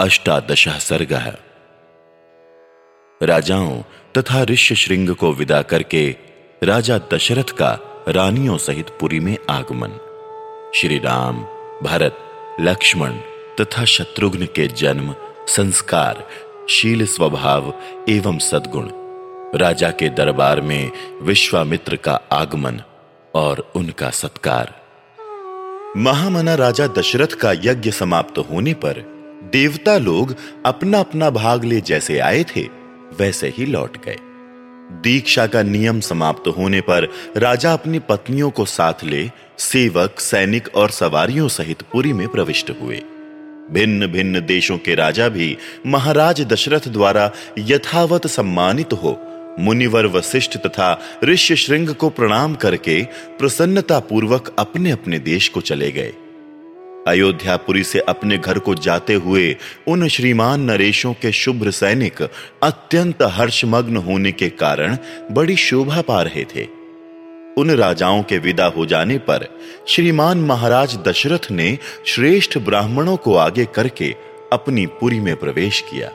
अष्टादश सर्ग राजाओं तथा ऋष्य श्रृंग को विदा करके राजा दशरथ का रानियों सहित पुरी में आगमन। श्री राम भरत, लक्ष्मण तथा शत्रुघ्न के जन्म, संस्कार, शील स्वभाव एवं सद्गुण, राजा के दरबार में विश्वामित्र का आगमन और उनका सत्कार। महामना राजा दशरथ का यज्ञ समाप्त होने पर देवता लोग अपना अपना भाग ले जैसे आए थे, वैसे ही लौट गए। दीक्षा का नियम समाप्त होने पर राजा अपनी पत्नियों को साथ ले सेवक, सैनिक और सवारियों सहित पुरी में प्रविष्ट हुए। भिन्न भिन्न देशों के राजा भी महाराज दशरथ द्वारा यथावत सम्मानित हो, मुनिवर वशिष्ठ तथा ऋष्य श्रृंग को प्रणाम करके प्रसन्नता पूर्वक अपने अपने देश को चले गए। अयोध्यापुरी से अपने घर को जाते हुए उन श्रीमान नरेशों के शुभ्र सैनिक अत्यंत हर्षमग्न होने के कारण बड़ी शोभा पा रहे थे। उन राजाओं के विदा हो जाने पर श्रीमान महाराज दशरथ ने श्रेष्ठ ब्राह्मणों को आगे करके अपनी पुरी में प्रवेश किया।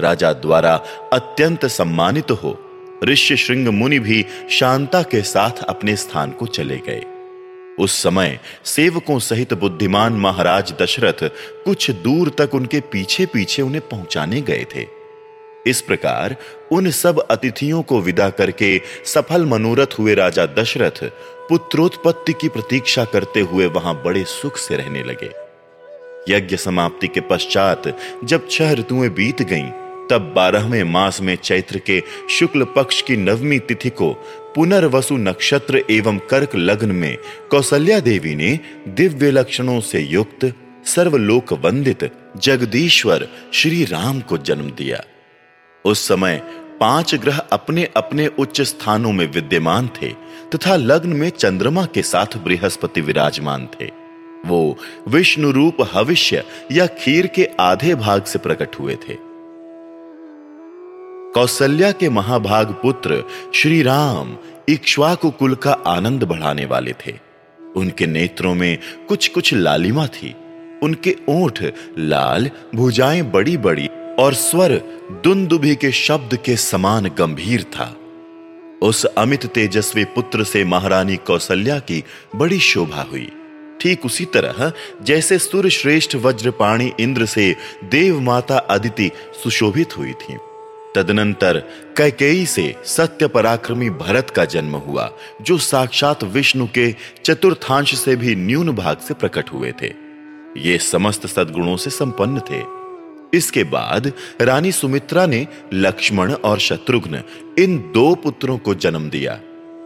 राजा द्वारा अत्यंत सम्मानित हो ऋष्य श्रृंग मुनि भी शांता के साथ अपने स्थान को चले गए। उस समय सेवकों सहित बुद्धिमान महाराज दशरथ कुछ दूर तक उनके पीछे पीछे उन्हें पहुँचाने गए थे। इस प्रकार उन सब अतिथियों को विदा करके सफल मनोरथ हुए राजा दशरथ पुत्रोत्पत्ति की प्रतीक्षा करते हुए वहाँ बड़े सुख से रहने लगे। यज्ञ समाप्ति के पश्चात जब छह ऋतुएँ बीत गईं, तब बारहवें मास में चैत्र के शुक्ल पक्ष की नवमी तिथि को पुनर्वसु नक्षत्र एवं कर्क लग्न में कौशल्या देवी ने दिव्य लक्षणों से युक्त सर्वलोक वंदित जगदीश्वर श्री राम को जन्म दिया। उस समय पाँच ग्रह अपने अपने उच्च स्थानों में विद्यमान थे तथा लग्न में चंद्रमा के साथ बृहस्पति विराजमान थे। वो विष्णु रूप हविष्य या खीर के आधे भाग से प्रकट हुए थे। कौशल्या के महाभाग पुत्र श्री राम इक्ष्वाकु कुल का आनंद बढ़ाने वाले थे। उनके नेत्रों में कुछ कुछ लालिमा थी। उनके ओठ लाल, भुजाएँ बड़ी बड़ी और स्वर दुंदुभि के शब्द के समान गंभीर था। उस अमित तेजस्वी पुत्र से महारानी कौशल्या की बड़ी शोभा हुई। ठीक उसी तरह, जैसे सुर श्रेष्ठ वज्रपाणी इंद्र से देव माता अदिति सुशोभित हुई थी। तदनंतर कैकेयी से सत्य पराक्रमी भरत का जन्म हुआ, जो साक्षात विष्णु के चतुर्थांश से भी न्यून भाग से प्रकट हुए थे। ये समस्त सद्गुणों से संपन्न थे। इसके बाद रानी सुमित्रा ने लक्ष्मण और शत्रुघ्न, इन दो पुत्रों को जन्म दिया।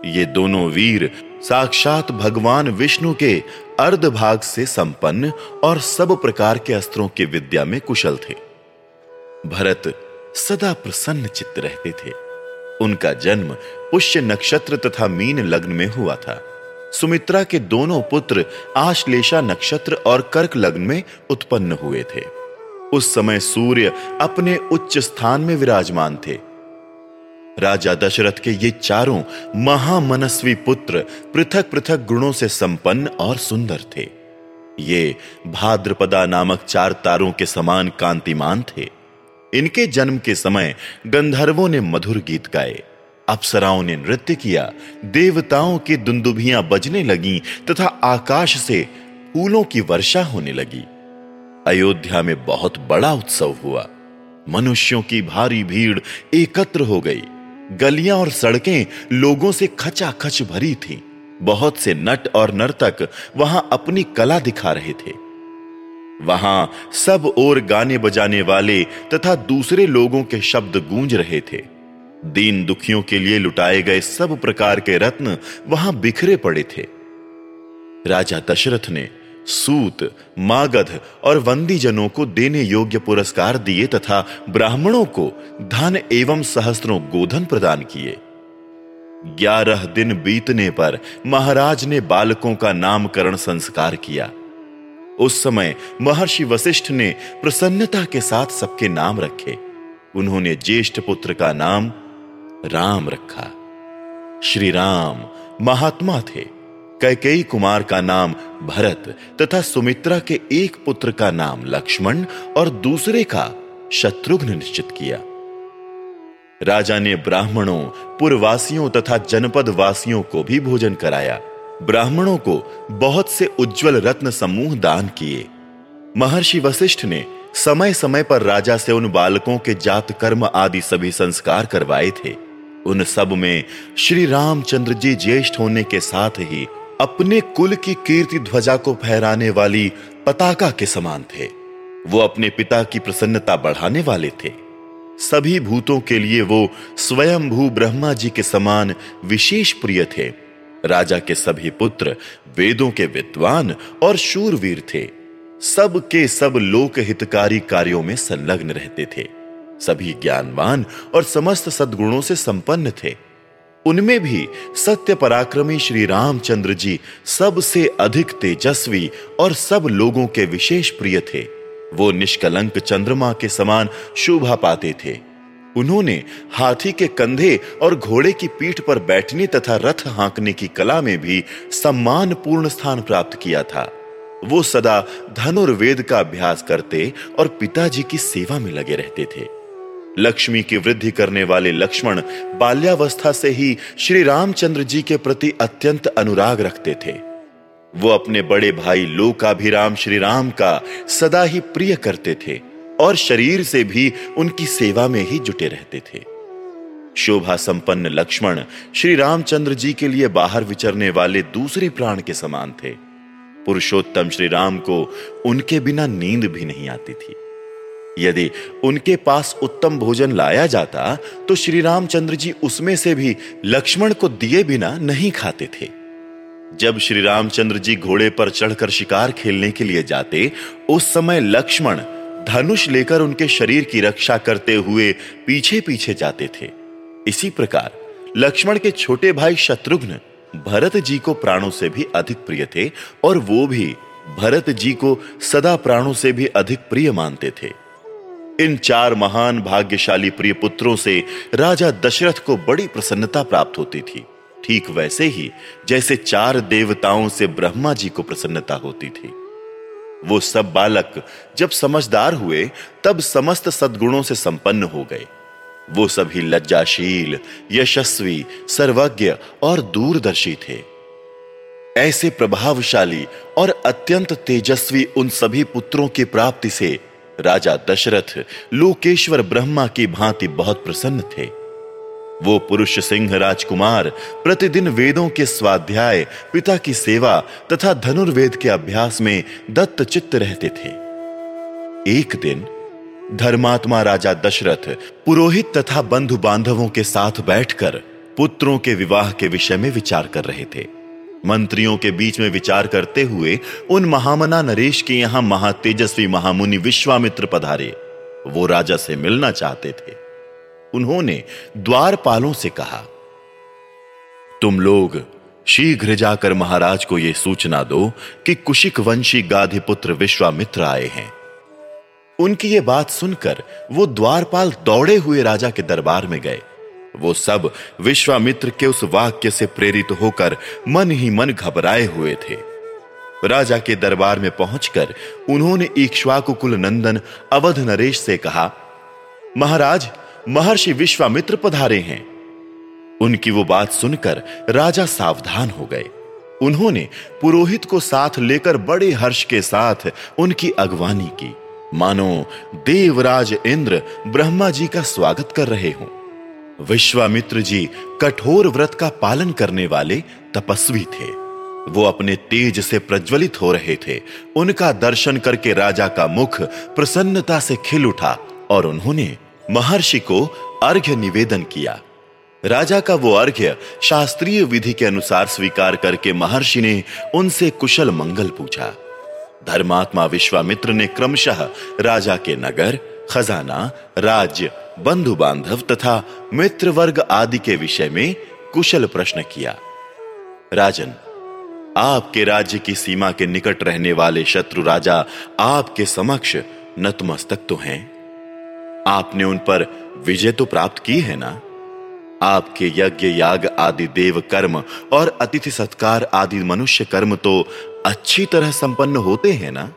ये दोनों वीर साक्षात भगवान विष्णु के अर्ध भाग से संपन्न और सब प्रकार के अस्त्रों की विद्या में कुशल थे। भरत सदा प्रसन्न चित्त रहते थे। उनका जन्म पुष्य नक्षत्र तथा मीन लग्न में हुआ था। सुमित्रा के दोनों पुत्र आश्लेषा नक्षत्र और कर्क लग्न में उत्पन्न हुए थे। उस समय सूर्य अपने उच्च स्थान में विराजमान थे। राजा दशरथ के ये चारों महामनस्वी पुत्र पृथक पृथक गुणों से संपन्न और सुंदर थे। ये भाद्रपदा नामक चार तारों के समान कांतिमान थे। इनके जन्म के समय गंधर्वों ने मधुर गीत गाए। अप्सराओं ने नृत्य किया। देवताओं की दुंदुभियाँ बजने लगीं तथा आकाश से फूलों की वर्षा होने लगी। अयोध्या में बहुत बड़ा उत्सव हुआ। मनुष्यों की भारी भीड़ एकत्र हो गई। गलियाँ और सड़कें लोगों से खचाखच भरी थीं। बहुत से नट और नर्तक वहाँ अपनी कला दिखा रहे थे। वहाँ सब ओर गाने बजाने वाले तथा दूसरे लोगों के शब्द गूंज रहे थे। दीन दुखियों के लिए लुटाए गए सब प्रकार के रत्न वहाँ बिखरे पड़े थे। राजा दशरथ ने सूत, मागध और वंदी जनों को देने योग्य पुरस्कार दिए तथा ब्राह्मणों को धन एवं सहस्त्रों गोधन प्रदान किए। ग्यारह दिन बीतने पर महाराज ने बालकों का नामकरण संस्कार किया। उस समय महर्षि वशिष्ठ ने प्रसन्नता के साथ सबके नाम रखे। उन्होंने ज्येष्ठ पुत्र का नाम राम रखा। श्री राम महात्मा थे। कैकेयी कुमार का नाम भरत तथा सुमित्रा के एक पुत्र का नाम लक्ष्मण और दूसरे का शत्रुघ्न निश्चित किया। राजा ने ब्राह्मणों, पुरवासियों तथा जनपद वासियों को भी भोजन कराया। ब्राह्मणों को बहुत से उज्जवल रत्न समूह दान किए। महर्षि वशिष्ठ ने समय समय पर राजा से उन बालकों के जात कर्म आदि सभी संस्कार करवाए थे। उन सब में श्री रामचंद्र जी ज्येष्ठ होने के साथ ही अपने कुल की कीर्ति ध्वजा को फहराने वाली पताका के समान थे। वो अपने पिता की प्रसन्नता बढ़ाने वाले थे। सभी भूतों के लिए वो स्वयं भू ब्रह्मा जी के समान विशेष प्रिय थे। राजा के सभी पुत्र, वेदों के विद्वान और शूरवीर थे। सब के सब लोक हितकारी कार्यों में संलग्न रहते थे। सभी ज्ञानवान और समस्त सद्गुणों से संपन्न थे। उनमें भी सत्य पराक्रमी श्री रामचंद्र जी सबसे अधिक तेजस्वी और सब लोगों के विशेष प्रिय थे। वो निष्कलंक चंद्रमा के समान शोभा पाते थे। उन्होंने हाथी के कंधे और घोड़े की पीठ पर बैठने तथा रथ हाँकने की कला में भी सम्मान पूर्ण स्थान प्राप्त किया था। वो सदा धनुर्वेद का अभ्यास करते और पिताजी की सेवा में लगे रहते थे। लक्ष्मी की वृद्धि करने वाले लक्ष्मण बाल्यावस्था से ही श्री रामचंद्र जी के प्रति अत्यंत अनुराग रखते थे। वो अपने बड़े भाई लोकाभिराम श्री राम का सदा ही प्रिय करते थे। और शरीर से भी उनकी सेवा में ही जुटे रहते थे। शोभा संपन्न लक्ष्मण श्री रामचंद्र जी के लिए बाहर विचरने वाले दूसरे प्राण के समान थे। पुरुषोत्तम श्री राम को उनके बिना नींद भी नहीं आती थी। यदि उनके पास उत्तम भोजन लाया जाता तो श्री रामचंद्र जी उसमें से भी लक्ष्मण को दिए बिना नहीं खाते थे। जब श्री रामचंद्र जी घोड़े पर चढ़कर शिकार खेलने के लिए जाते, उस समय लक्ष्मण धनुष लेकर उनके शरीर की रक्षा करते हुए पीछे पीछे जाते थे। इसी प्रकार, लक्ष्मण के छोटे भाई शत्रुघ्न भरत जी को प्राणों से भी अधिक प्रिय थे और वो भी भरत जी को सदा प्राणों से भी अधिक प्रिय मानते थे। इन चार महान भाग्यशाली प्रिय पुत्रों से राजा दशरथ को बड़ी प्रसन्नता प्राप्त होती थी। ठीक वैसे ही, जैसे चार देवताओं से ब्रह्मा जी को प्रसन्नता होती थी। वो सब बालक जब समझदार हुए, तब समस्त सद्गुणों से संपन्न हो गए। वो सभी लज्जाशील, यशस्वी, सर्वज्ञ और दूरदर्शी थे। ऐसे प्रभावशाली और अत्यंत तेजस्वी उन सभी पुत्रों की प्राप्ति से राजा दशरथ, लोकेश्वर ब्रह्मा की भांति बहुत प्रसन्न थे। वो पुरुष सिंह राजकुमार प्रतिदिन वेदों के स्वाध्याय, पिता की सेवा तथा धनुर्वेद के अभ्यास में दत्त चित्त रहते थे। एक दिन धर्मात्मा राजा दशरथ पुरोहित तथा बंधु बांधवों के साथ बैठकर पुत्रों के विवाह के विषय में विचार कर रहे थे। मंत्रियों के बीच में विचार करते हुए उन महामना नरेश के यहाँ महातेजस्वी महामुनि विश्वामित्र पधारे। वो राजा से मिलना चाहते थे। उन्होंने द्वारपालों से कहा, तुम लोग शीघ्र जाकर महाराज को यह सूचना दो कि कुशिक वंशी गाधी पुत्र विश्वामित्र आए हैं। उनकी ये बात सुनकर वो द्वारपाल दौड़े हुए राजा के दरबार में गए। वो सब विश्वामित्र के उस वाक्य से प्रेरित होकर मन ही मन घबराए हुए थे। राजा के दरबार में पहुंचकर उन्होंने ईक्ष्वाकु कुल नंदन अवध नरेश से कहा, महाराज महर्षि विश्वामित्र पधारे हैं। उनकी वो बात सुनकर राजा सावधान हो गए। उन्होंने पुरोहित को साथ लेकर बड़े हर्ष के साथ उनकी अगवानी की। मानो, देवराज इंद्र ब्रह्मा जी का स्वागत कर रहे हों। विश्वामित्र जी कठोर व्रत का पालन करने वाले तपस्वी थे। वो अपने तेज से प्रज्वलित हो रहे थे। उनका दर्शन करके राजा का मुख प्रसन्नता से खिल उठा और उन्होंने महर्षि को अर्घ्य निवेदन किया। राजा का वो अर्घ्य शास्त्रीय विधि के अनुसार स्वीकार करके महर्षि ने उनसे कुशल मंगल पूछा। धर्मात्मा विश्वामित्र ने क्रमशः राजा के नगर, खजाना, राज्य बंधु बांधव तथा मित्र वर्ग आदि के विषय में कुशल प्रश्न किया। राजन, आपके राज्य की सीमा के निकट रहने वाले शत्रु राजा आपके समक्ष नतमस्तक तो हैं? आपने उन पर विजय तो प्राप्त की है ना? आपके यज्ञ, याग आदि देव कर्म और अतिथि सत्कार आदि मनुष्य कर्म तो अच्छी तरह संपन्न होते हैं ना?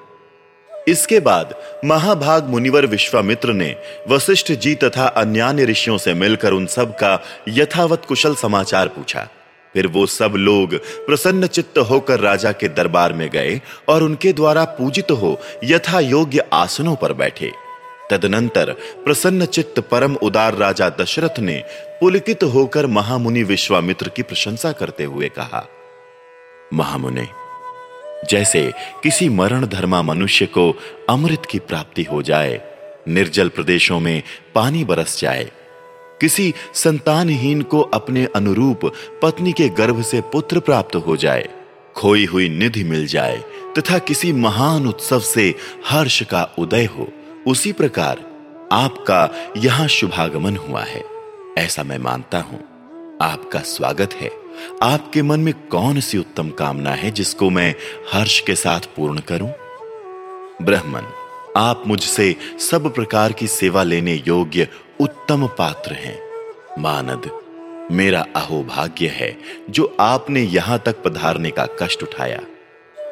इसके बाद महाभाग मुनिवर विश्वामित्र ने वशिष्ठ जी तथा अन्य ऋषियों से मिलकर उन सब का यथावत कुशल समाचार पूछा। फिर वो सब लोग प्रसन्न चित्त होकर राजा के दरबार में गए और उनके द्वारा पूजित हो यथा योग्य आसनों पर बैठे। तदनंतर प्रसन्न चित्त परम उदार राजा दशरथ ने पुलकित होकर महामुनि विश्वामित्र की प्रशंसा करते हुए कहा, महामुनि, जैसे किसी मरण धर्मा मनुष्य को अमृत की प्राप्ति हो जाए, निर्जल प्रदेशों में पानी बरस जाए, किसी संतानहीन को अपने अनुरूप पत्नी के गर्भ से पुत्र प्राप्त हो जाए, खोई हुई निधि मिल जाए, तथा किसी महान उत्सव से हर्ष का उदय हो उसी प्रकार आपका यहाँ शुभागमन हुआ है। ऐसा मैं मानता हूँ। आपका स्वागत है। आपके मन में कौन सी उत्तम कामना है जिसको मैं हर्ष के साथ पूर्ण करूँ? ब्राह्मण आप मुझसे सब प्रकार की सेवा लेने योग्य उत्तम पात्र हैं। मानद, मेरा अहोभाग्य है जो आपने यहाँ तक पधारने का कष्ट उठाया।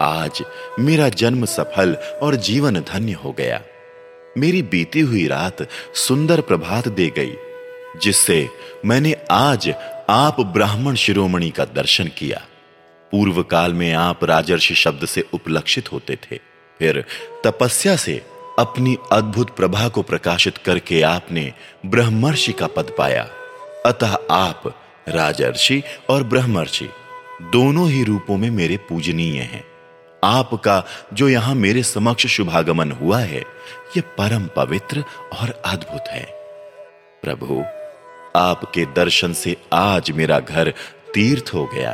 आज मेरा जन्म सफल और जीवन धन्य हो गया। मेरी बीती हुई रात सुंदर प्रभात दे गई, जिससे मैंने आज आप ब्राह्मण शिरोमणि का दर्शन किया। पूर्व काल में आप राजर्षि शब्द से उपलक्षित होते थे। फिर तपस्या से अपनी अद्भुत प्रभा को प्रकाशित करके आपने ब्रह्मर्षि का पद पाया। अतः आप राजर्षि और ब्रह्मर्षि दोनों ही रूपों में मेरे पूजनीय हैं। आपका जो यहाँ मेरे समक्ष शुभागमन हुआ है यह परम पवित्र और अद्भुत है। प्रभु, आपके दर्शन से आज मेरा घर तीर्थ हो गया।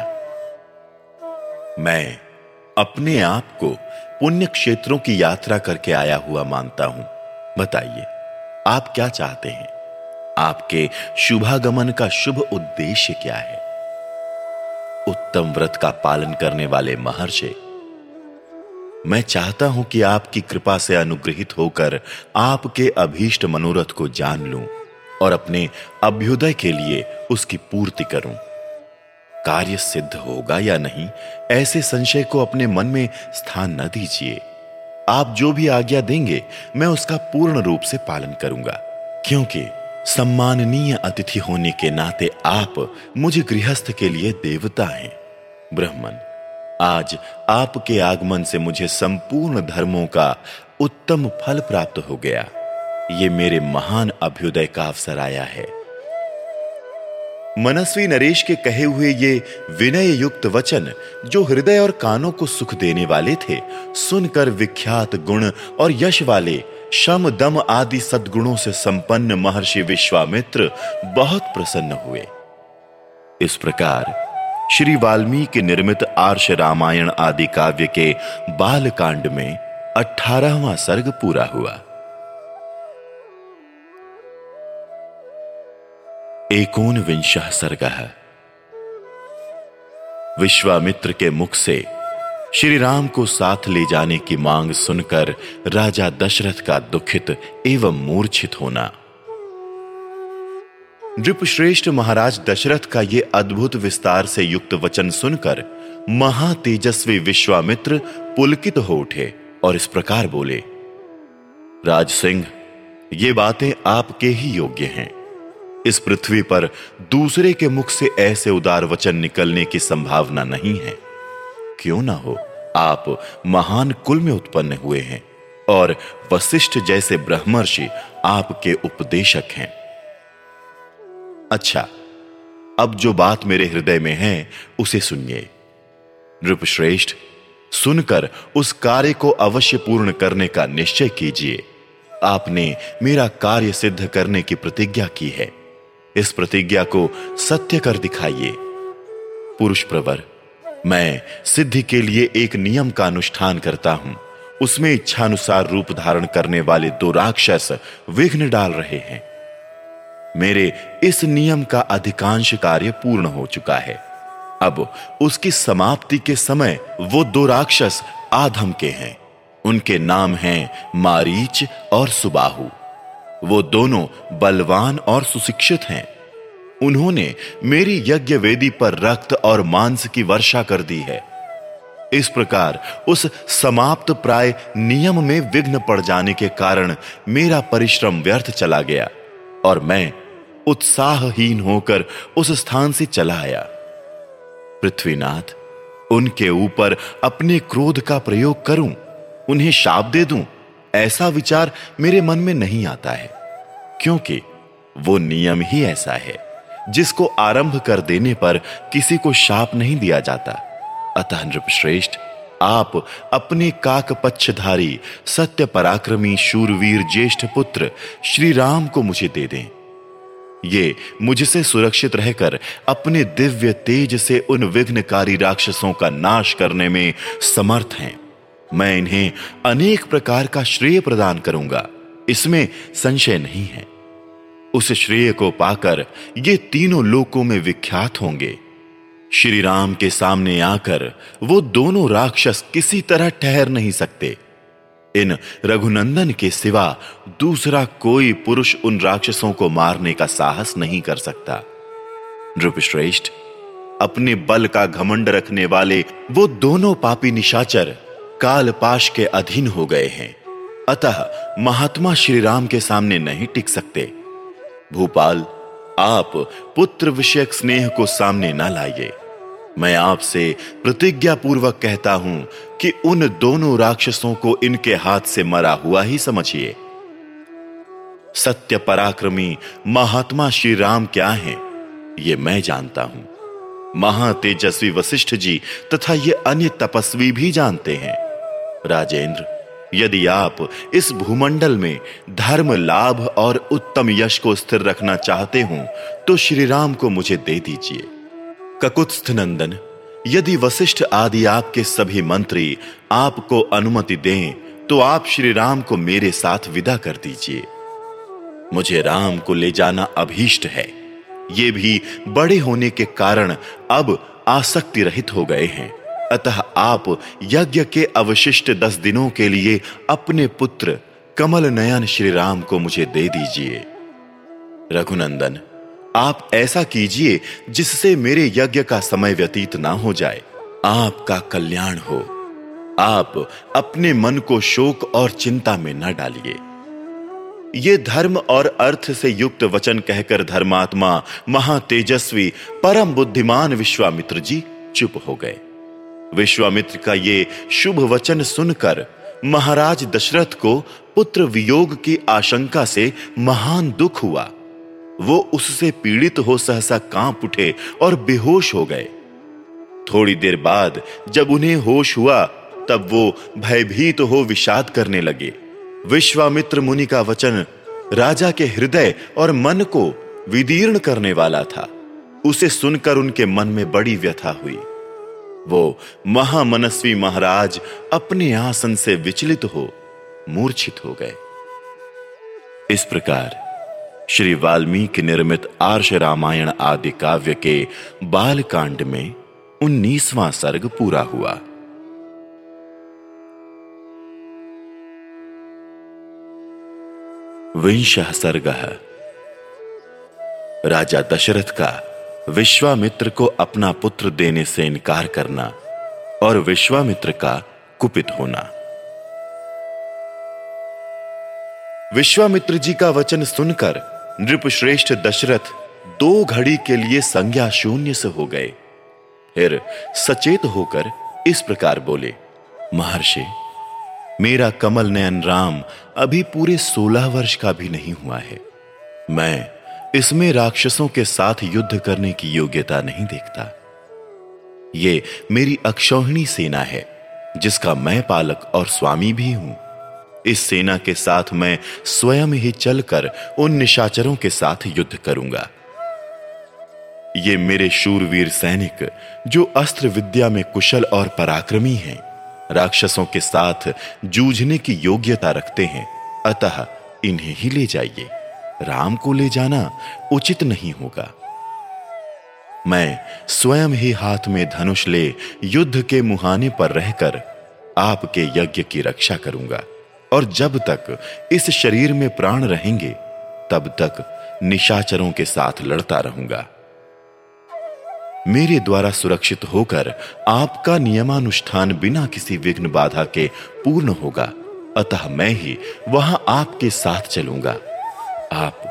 मैं अपने आप को पुण्य क्षेत्रों की यात्रा करके आया हुआ मानता हूँ। बताइए, आप क्या चाहते हैं? आपके शुभागमन का शुभ उद्देश्य क्या है? उत्तम व्रत का पालन करने वाले महर्षि मैं चाहता हूँ कि आपकी कृपा से अनुग्रहित होकर आपके अभीष्ट मनोरथ को जान लूँ और अपने अभ्युदय के लिए उसकी पूर्ति करूँ। कार्य सिद्ध होगा या नहीं, ऐसे संशय को अपने मन में स्थान न दीजिए। आप जो भी आज्ञा देंगे, मैं उसका पूर्ण रूप से पालन करूँगा। क्योंकि सम्माननीय अतिथि होने के नाते आप मुझे गृहस्थ के लिए देवता हैं। ब्राह्मण आज आपके आगमन से मुझे संपूर्ण धर्मों का उत्तम फल प्राप्त हो गया। ये मेरे महान अभ्युदय का अवसर आया है। मनस्वी नरेश के कहे हुए ये विनय युक्त वचन जो हृदय और कानों को सुख देने वाले थे, सुनकर विख्यात गुण और यश वाले शम दम आदि सद्गुणों से संपन्न महर्षि विश्वामित्र बहुत प्रसन्न हुए। इस प्रकार श्री वाल्मीकि निर्मित आर्ष रामायण आदि काव्य के बाल कांड में अठारहवा सर्ग पूरा हुआ। एकोन विंश सर्ग। विश्वामित्र के मुख से श्री राम को साथ ले जाने की मांग सुनकर राजा दशरथ का दुखित एवं मूर्छित होना। नृपश्रेष्ठ महाराज दशरथ का ये अद्भुत विस्तार से युक्त वचन सुनकर महातेजस्वी विश्वामित्र पुलकित हो उठे और इस प्रकार बोले, राज सिंह, ये बातें आपके ही योग्य हैं। इस पृथ्वी पर दूसरे के मुख से ऐसे उदार वचन निकलने की संभावना नहीं है। क्यों ना हो, आप महान कुल में उत्पन्न हुए हैं और वशिष्ठ जैसे ब्रह्मर्षि आपके उपदेशक हैं। अच्छा अब जो बात मेरे हृदय में है, उसे सुनिए। नृपश्रेष्ठ, सुनकर उस कार्य को अवश्य पूर्ण करने का निश्चय कीजिए। आपने मेरा कार्य सिद्ध करने की प्रतिज्ञा की है। इस प्रतिज्ञा को सत्य कर दिखाइए। पुरुष प्रवर, मैं सिद्धि के लिए एक नियम का अनुष्ठान करता हूँ। उसमें इच्छानुसार रूप धारण करने वाले दो राक्षस विघ्न डाल रहे हैं। मेरे इस नियम का अधिकांश कार्य पूर्ण हो चुका है। अब उसकी समाप्ति के समय वो दो राक्षस आधम के हैं। उनके नाम हैं मारीच और सुबाहु। वो दोनों बलवान और सुशिक्षित हैं। उन्होंने मेरी यज्ञ वेदी पर रक्त और मांस की वर्षा कर दी है। इस प्रकार उस समाप्त प्राय नियम में विघ्न पड़ जाने के कारण मेरा परिश्रम व्यर्थ चला गया और मैं उत्साहहीन होकर उस स्थान से चला आया। पृथ्वीनाथ, उनके ऊपर अपने क्रोध का प्रयोग करूँ, उन्हें शाप दे दूँ, ऐसा विचार मेरे मन में नहीं आता है, क्योंकि वो नियम ही ऐसा है, जिसको आरंभ कर देने पर किसी को शाप नहीं दिया जाता। अतः नृपश्रेष्ठ, आप अपने काक पच्छधारी सत्य पराक्रमी शूरवीर ज्येष्ठ पुत्र श्री राम को मुझे दे दें। ये मुझसे सुरक्षित रहकर अपने दिव्य तेज से उन विघ्नकारी राक्षसों का नाश करने में समर्थ हैं। मैं इन्हें अनेक प्रकार का श्रेय प्रदान करूँगा। इसमें संशय नहीं है। उस श्रेय को पाकर ये तीनों लोकों में विख्यात होंगे। श्री राम के सामने आकर वो दोनों राक्षस किसी तरह ठहर नहीं सकते। इन रघुनंदन के सिवा दूसरा कोई पुरुष उन राक्षसों को मारने का साहस नहीं कर सकता। नृपश्रेष्ठ, अपने बल का घमंड रखने वाले वो दोनों पापी निशाचर कालपाश के अधीन हो गए हैं। अतः महात्मा श्री राम के सामने नहीं टिक सकते। भूपाल, आप पुत्र विषयक स्नेह को सामने ना लाइए। मैं आपसे प्रतिज्ञा पूर्वक कहता हूँ कि उन दोनों राक्षसों को इनके हाथ से मरा हुआ ही समझिए। सत्य पराक्रमी महात्मा श्री राम क्या हैं, ये मैं जानता हूँ। महातेजस्वी वशिष्ठ जी तथा ये अन्य तपस्वी भी जानते हैं। राजेंद्र, यदि आप इस भूमंडल में धर्म, लाभ और उत्तम यश को स्थिर रखना चाहते हो तो श्री राम को मुझे दे दीजिए। ककुत्स्थ नंदन यदि वशिष्ठ आदि आपके सभी मंत्री आपको अनुमति दें तो आप श्री राम को मेरे साथ विदा कर दीजिए। मुझे राम को ले जाना अभीष्ट है। ये भी बड़े होने के कारण अब आसक्ति रहित हो गए हैं। अतः आप यज्ञ के अवशिष्ट दस दिनों के लिए अपने पुत्र कमल नयन श्री राम को मुझे दे दीजिए। रघुनंदन आप ऐसा कीजिए जिससे मेरे यज्ञ का समय व्यतीत ना हो जाए। आपका कल्याण हो। आप अपने मन को शोक और चिंता में न डालिए। ये धर्म और अर्थ से युक्त वचन कहकर धर्मात्मा, महातेजस्वी, परम बुद्धिमान विश्वामित्र जी चुप हो गए। विश्वामित्र का ये शुभ वचन सुनकर महाराज दशरथ को पुत्र वियोग की आशंका से महान दुख हुआ। वो उससे पीड़ित हो सहसा काँप उठे और बेहोश हो गए। थोड़ी देर बाद जब उन्हें होश हुआ, तब वो भयभीत तो हो विषाद करने लगे। विश्वामित्र मुनि का वचन राजा के हृदय और मन को विदीर्ण करने वाला था। उसे सुनकर उनके मन में बड़ी व्यथा हुई। वो महामनस्वी महाराज अपने आसन से विचलित हो मूर्छित हो गए। इस प्रकार श्री वाल्मीकि निर्मित आर्ष रामायण आदि काव्य के बाल कांड में उन्नीसवां सर्ग पूरा हुआ। विंश सर्ग। राजा दशरथ का विश्वामित्र को अपना पुत्र देने से इनकार करना और विश्वामित्र का कुपित होना। विश्वामित्र जी का वचन सुनकर नृपश्रेष्ठ दशरथ दो घड़ी के लिए संज्ञा शून्य से हो गए। फिर सचेत होकर इस प्रकार बोले, महर्षि, मेरा कमल नयन राम अभी पूरे सोलह वर्ष का भी नहीं हुआ है। मैं इसमें राक्षसों के साथ युद्ध करने की योग्यता नहीं देखता। ये मेरी अक्षौहिणी सेना है, जिसका मैं पालक और स्वामी भी हूँ। इस सेना के साथ मैं स्वयं ही चलकर उन निशाचरों के साथ युद्ध करूँगा। ये मेरे शूरवीर सैनिक, जो अस्त्र विद्या में कुशल और पराक्रमी हैं, राक्षसों के साथ जूझने की योग्यता रखते हैं। अतः इन्हें ही ले जाइए। राम को ले जाना उचित नहीं होगा। मैं स्वयं ही हाथ में धनुष ले युद्ध के मुहाने पर रहकर आपके यज्ञ की रक्षा करूँगा। और जब तक इस शरीर में प्राण रहेंगे, तब तक निशाचरों के साथ लड़ता रहूँगा। मेरे द्वारा सुरक्षित होकर आपका नियमानुष्ठान बिना किसी विघ्न बाधा के पूर्ण होगा। अतः मैं ही वहाँ आपके साथ चलूँगा। आप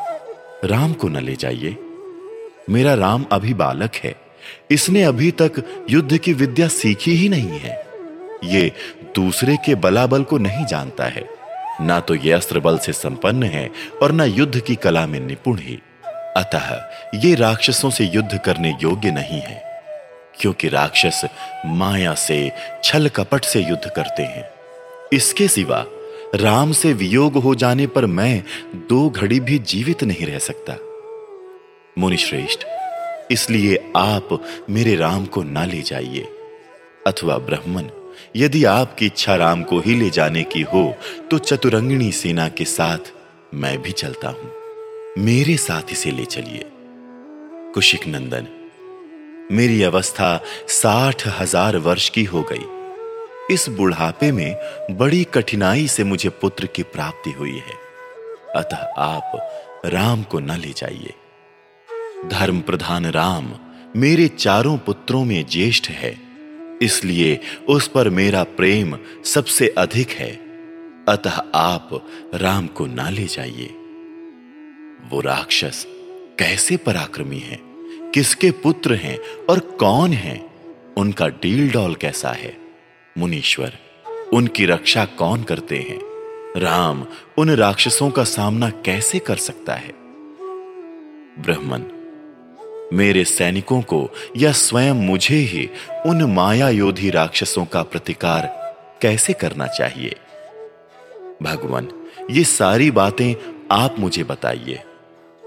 राम को न ले जाइए। मेरा राम अभी बालक है। इसने अभी तक युद्ध की विद्या सीखी ही नहीं है। ये दूसरे के बलाबल को नहीं जानता है। ना तो ये अस्त्र बल से संपन्न है और ना युद्ध की कला में निपुण ही। अतः ये राक्षसों से युद्ध करने योग्य नहीं है, क्योंकि राक्षस माया से, छल कपट से युद्ध करते हैं। इसके सिवा राम से वियोग हो जाने पर मैं दो घड़ी भी जीवित नहीं रह सकता। मुनि श्रेष्ठ इसलिए आप मेरे राम को ना ले जाइए, अथवा ब्राह्मण। यदि आपकी इच्छा राम को ही ले जाने की हो तो चतुरंगिणी सेना के साथ मैं भी चलता हूँ। मेरे साथ इसे ले चलिए। कुशिक नंदन, मेरी अवस्था साठ हज़ार वर्ष की हो गई। इस बुढ़ापे में बड़ी कठिनाई से मुझे पुत्र की प्राप्ति हुई है। अतः आप राम को न ले जाइए। धर्म प्रधान राम मेरे चारों पुत्रों में ज्येष्ठ है। इसलिए उस पर मेरा प्रेम सबसे अधिक है। अतः आप राम को ना ले जाइए। वो राक्षस कैसे पराक्रमी है? किसके पुत्र हैं और कौन है? उनका डील डॉल कैसा है? मुनीश्वर, उनकी रक्षा कौन करते हैं? राम उन राक्षसों का सामना कैसे कर सकता है? ब्राह्मण मेरे सैनिकों को या स्वयं मुझे ही उन माया योधी राक्षसों का प्रतिकार कैसे करना चाहिए? भगवान, ये सारी बातें आप मुझे बताइए।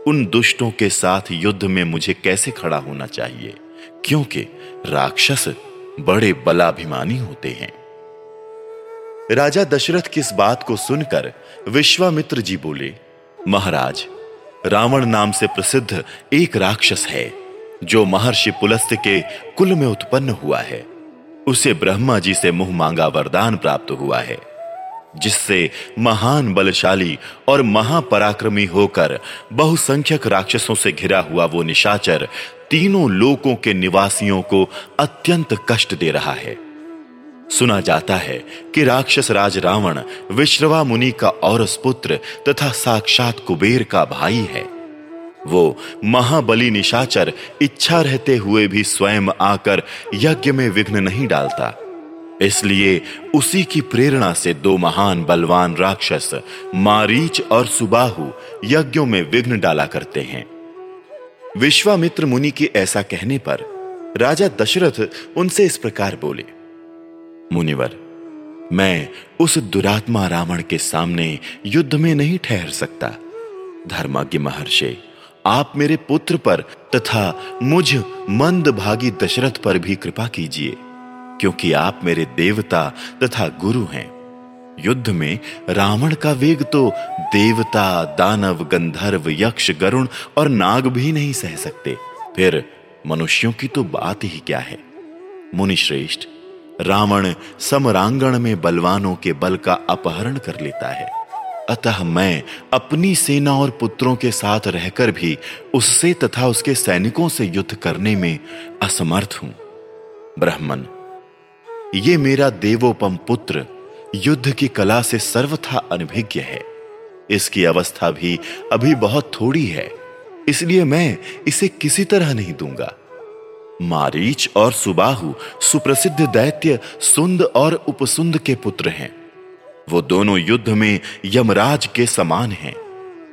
उन दुष्टों के साथ युद्ध में मुझे कैसे खड़ा होना चाहिए? क्योंकि राक्षस बड़े बलाभिमानी होते हैं। राजा दशरथ की इस बात को सुनकर विश्वामित्र जी बोले, महाराज रावण नाम से प्रसिद्ध एक राक्षस है, जो महर्षि पुलस्त के कुल में उत्पन्न हुआ है। उसे ब्रह्मा जी से मुँह मांगा वरदान प्राप्त हुआ है, जिससे महान बलशाली और महापराक्रमी होकर बहुसंख्यक राक्षसों से घिरा हुआ वो निशाचर तीनों लोकों के निवासियों को अत्यंत कष्ट दे रहा है। सुना जाता है कि राक्षस राज रावण विश्रवा मुनि का औरस पुत्र तथा साक्षात कुबेर का भाई है। वो महाबली निशाचर इच्छा रहते हुए भी स्वयं आकर यज्ञ में विघ्न नहीं डालता। इसलिए उसी की प्रेरणा से दो महान बलवान राक्षस, मारीच और सुबाहु, यज्ञों में विघ्न डाला करते हैं। विश्वामित्र मुनि के ऐसा कहने पर राजा दशरथ उनसे इस प्रकार बोले मुनिवर, मैं उस दुरात्मा रावण के सामने युद्ध में नहीं ठहर सकता। धर्माज्ञ महर्षि, आप मेरे पुत्र पर तथा मुझ मंद भागी दशरथ पर भी कृपा कीजिए, क्योंकि आप मेरे देवता तथा गुरु हैं। युद्ध में रावण का वेग तो देवता, दानव, गंधर्व, यक्ष, गरुण और नाग भी नहीं सह सकते। फिर मनुष्यों की तो बात ही क्या है? मुनि श्रेष्ठ रावण समरांगण में बलवानों के बल का अपहरण कर लेता है। अतः मैं अपनी सेना और पुत्रों के साथ रहकर भी उससे तथा उसके सैनिकों से युद्ध करने में असमर्थ हूँ। ब्राह्मण, ये मेरा देवोपम पुत्र युद्ध की कला से सर्वथा अनभिज्ञ है। इसकी अवस्था भी अभी बहुत थोड़ी है, इसलिए मैं इसे किसी तरह नहीं दूँगा। मारीच और सुबाहु सुप्रसिद्ध दैत्य सुंद और उपसुंद के पुत्र हैं। वो दोनों युद्ध में यमराज के समान हैं।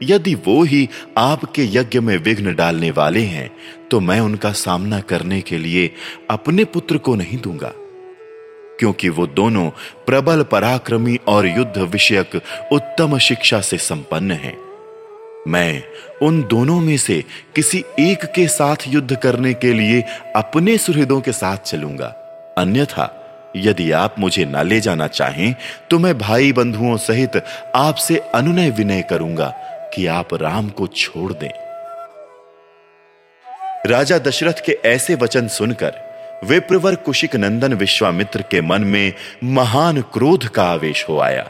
यदि वो ही आपके यज्ञ में विघ्न डालने वाले हैं तो मैं उनका सामना करने के लिए अपने पुत्र को नहीं दूँगा। क्योंकि वो दोनों प्रबल पराक्रमी और युद्ध विषयक उत्तम शिक्षा से संपन्न हैं। मैं उन दोनों में से किसी एक के साथ युद्ध करने के लिए अपने सुहृदों के साथ चलूँगा। अन्यथा, यदि आप मुझे न ले जाना चाहें तो मैं भाई बंधुओं सहित आपसे अनुनय विनय करूँगा कि आप राम को छोड़ दें। राजा दशरथ के ऐसे वचन सुनकर विप्रवर कुशिक नंदन विश्वामित्र के मन में महान क्रोध का आवेश हो आया।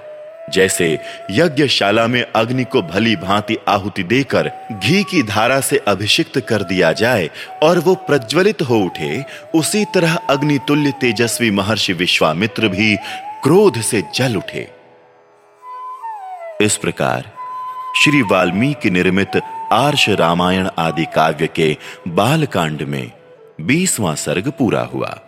जैसे यज्ञशाला में अग्नि को भली भांति आहुति देकर घी की धारा से अभिषिक्त कर दिया जाए और वो प्रज्वलित हो उठे, उसी तरह अग्नि तुल्य तेजस्वी महर्षि विश्वामित्र भी क्रोध से जल उठे। इस प्रकार श्री वाल्मीकि निर्मित आर्ष रामायण आदि काव्य के बालकांड में बीसवां सर्ग पूरा हुआ।